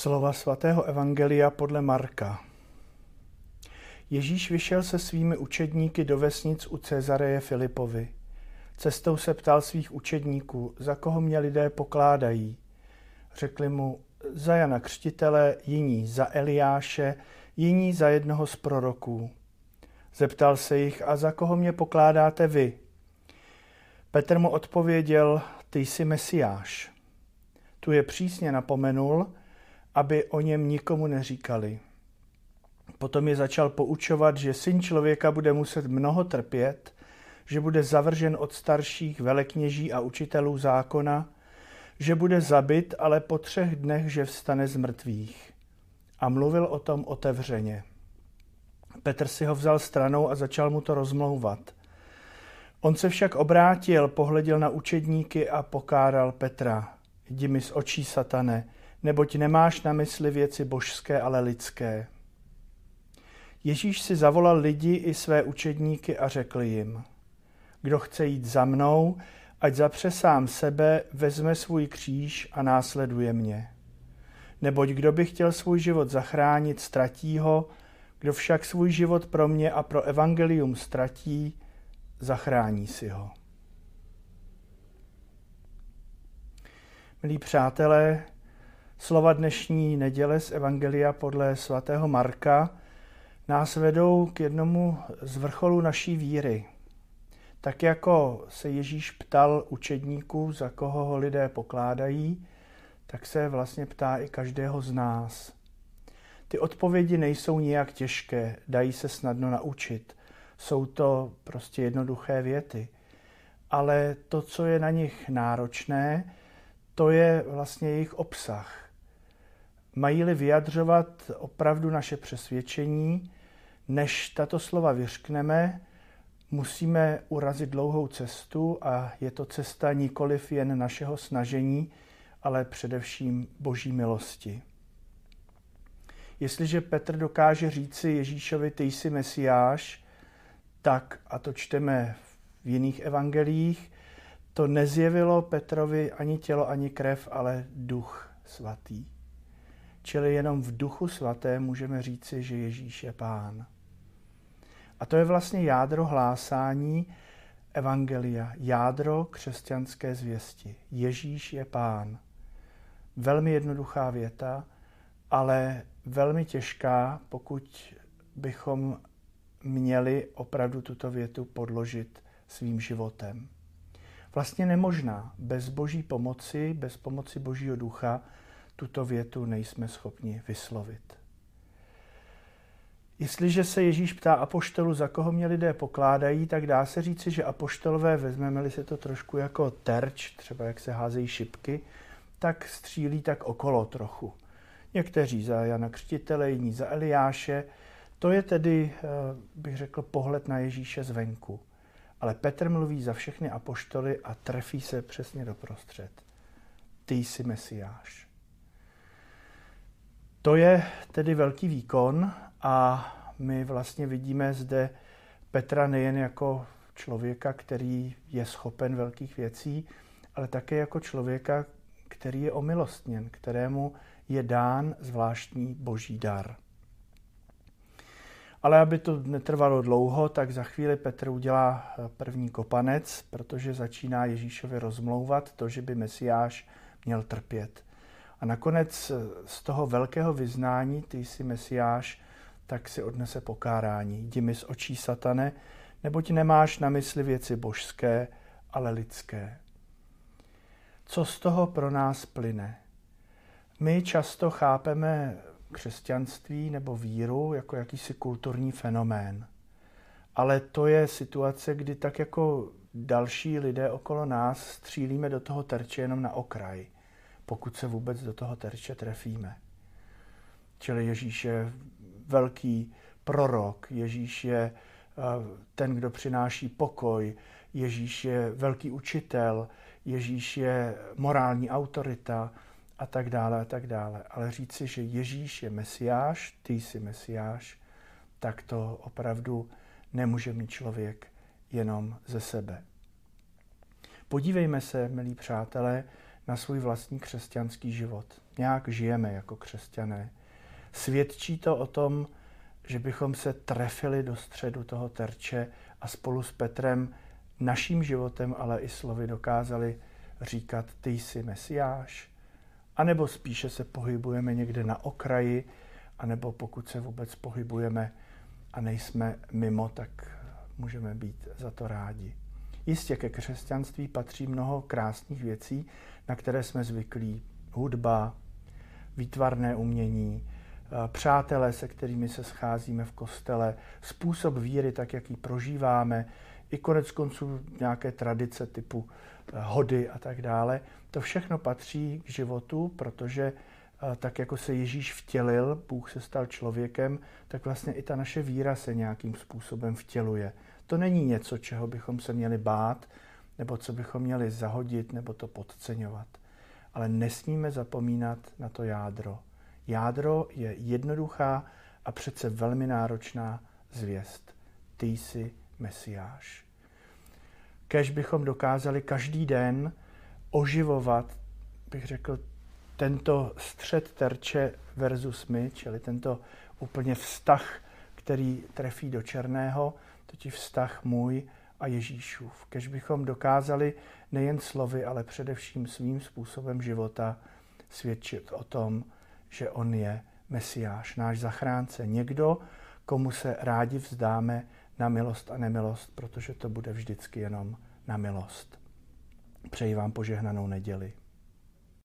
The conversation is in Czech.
Slova svatého Evangelia podle Marka. Ježíš vyšel se svými učedníky do vesnic u Cezareje Filipovi. Cestou se ptal svých učedníků, za koho mě lidé pokládají. Řekli mu, za Jana Křtitele, jiní za Eliáše, jiní za jednoho z proroků. Zeptal se jich, a za koho mě pokládáte vy? Petr mu odpověděl, ty jsi Mesiáš. Tu je přísně napomenul, aby o něm nikomu neříkali. Potom je začal poučovat, že syn člověka bude muset mnoho trpět, že bude zavržen od starších velekněží a učitelů zákona, že bude zabit, ale po třech dnech, že vstane z mrtvých. A mluvil o tom otevřeně. Petr si ho vzal stranou a začal mu to rozmlouvat. On se však obrátil, pohleděl na učedníky a pokáral Petra. Jdi mi z očí, satane, neboť nemáš na mysli věci božské, ale lidské. Ježíš si zavolal lidi i své učedníky a řekl jim, kdo chce jít za mnou, ať zapře sám sebe, vezme svůj kříž a následuje mě. Neboť kdo by chtěl svůj život zachránit, ztratí ho, kdo však svůj život pro mě a pro evangelium ztratí, zachrání si ho. Milí přátelé, Slova dnešní neděle z Evangelia podle svatého Marka nás vedou k jednomu z vrcholů naší víry. Tak jako se Ježíš ptal učedníků, za koho ho lidé pokládají, tak se vlastně ptá i každého z nás. Ty odpovědi nejsou nijak těžké, dají se snadno naučit. Jsou to prostě jednoduché věty. Ale to, co je na nich náročné, to je vlastně jejich obsah mají-li vyjadřovat opravdu naše přesvědčení, než tato slova vyřkneme, musíme urazit dlouhou cestu a je to cesta nikoliv jen našeho snažení, ale především boží milosti. Jestliže Petr dokáže říci Ježíšovi, ty jsi mesiáš, tak, a to čteme v jiných evangelích, to nezjevilo Petrovi ani tělo, ani krev, ale duch svatý. Čili jenom v duchu svaté můžeme říci, že Ježíš je pán. A to je vlastně jádro hlásání Evangelia, jádro křesťanské zvěsti. Ježíš je pán. Velmi jednoduchá věta, ale velmi těžká, pokud bychom měli opravdu tuto větu podložit svým životem. Vlastně nemožná. Bez boží pomoci, bez pomoci božího ducha, tuto větu nejsme schopni vyslovit. Jestliže se Ježíš ptá apoštolu, za koho mě lidé pokládají, tak dá se říci, že apoštolové, vezmeme-li se to trošku jako terč, třeba jak se házejí šipky, tak střílí tak okolo trochu. Někteří za Jana Křtitele, jiní za Eliáše. To je tedy, eh, bych řekl, pohled na Ježíše zvenku. Ale Petr mluví za všechny apoštoly a trefí se přesně doprostřed. Ty jsi Mesiáš. To je tedy velký výkon a my vlastně vidíme zde Petra nejen jako člověka, který je schopen velkých věcí, ale také jako člověka, který je omilostněn, kterému je dán zvláštní boží dar. Ale aby to netrvalo dlouho, tak za chvíli Petr udělá první kopanec, protože začíná Ježíšovi rozmlouvat to, že by Mesiáš měl trpět. A nakonec z toho velkého vyznání, ty jsi mesiáš, tak si odnese pokárání. Jdi mi z očí satane, neboť nemáš na mysli věci božské, ale lidské. Co z toho pro nás plyne? My často chápeme křesťanství nebo víru jako jakýsi kulturní fenomén. Ale to je situace, kdy tak jako další lidé okolo nás střílíme do toho terče jenom na okraj – pokud se vůbec do toho terče trefíme. Čili Ježíš je velký prorok, Ježíš je eh, ten, kdo přináší pokoj, Ježíš je velký učitel, Ježíš je morální autorita a tak dále a tak dále. Ale říci, že Ježíš je mesiáš, ty jsi mesiáš, tak to opravdu nemůže mít člověk jenom ze sebe. Podívejme se, milí přátelé, na svůj vlastní křesťanský život. nějak žijeme jako křesťané. Svědčí to o tom, že bychom se trefili do středu toho terče a spolu s Petrem naším životem, ale i slovy dokázali říkat, ty jsi mesiáš, anebo spíše se pohybujeme někde na okraji, anebo pokud se vůbec pohybujeme a nejsme mimo, tak můžeme být za to rádi. Jistě ke křesťanství patří mnoho krásných věcí, na které jsme zvyklí. Hudba, výtvarné umění, eh, přátelé, se kterými se scházíme v kostele, způsob víry, tak jak ji prožíváme, i konec konců nějaké tradice typu eh, hody a tak dále. To všechno patří k životu, protože eh, tak jako se Ježíš vtělil, Bůh se stal člověkem, tak vlastně i ta naše víra se nějakým způsobem vtěluje. To není něco, čeho bychom se měli bát, nebo co bychom měli zahodit, nebo to podceňovat. Ale nesmíme zapomínat na to jádro. Jádro je jednoduchá a přece velmi náročná zvěst. Ty jsi Mesiáš. Kež bychom dokázali každý den oživovat, bych řekl, tento střed terče versus my, čili tento úplně vztah, který trefí do černého, totiž vztah můj a Ježíšův. Kež bychom dokázali nejen slovy, ale především svým způsobem života svědčit o tom, že On je Mesiáš, náš zachránce, někdo, komu se rádi vzdáme na milost a nemilost, protože to bude vždycky jenom na milost. Přeji vám požehnanou neděli.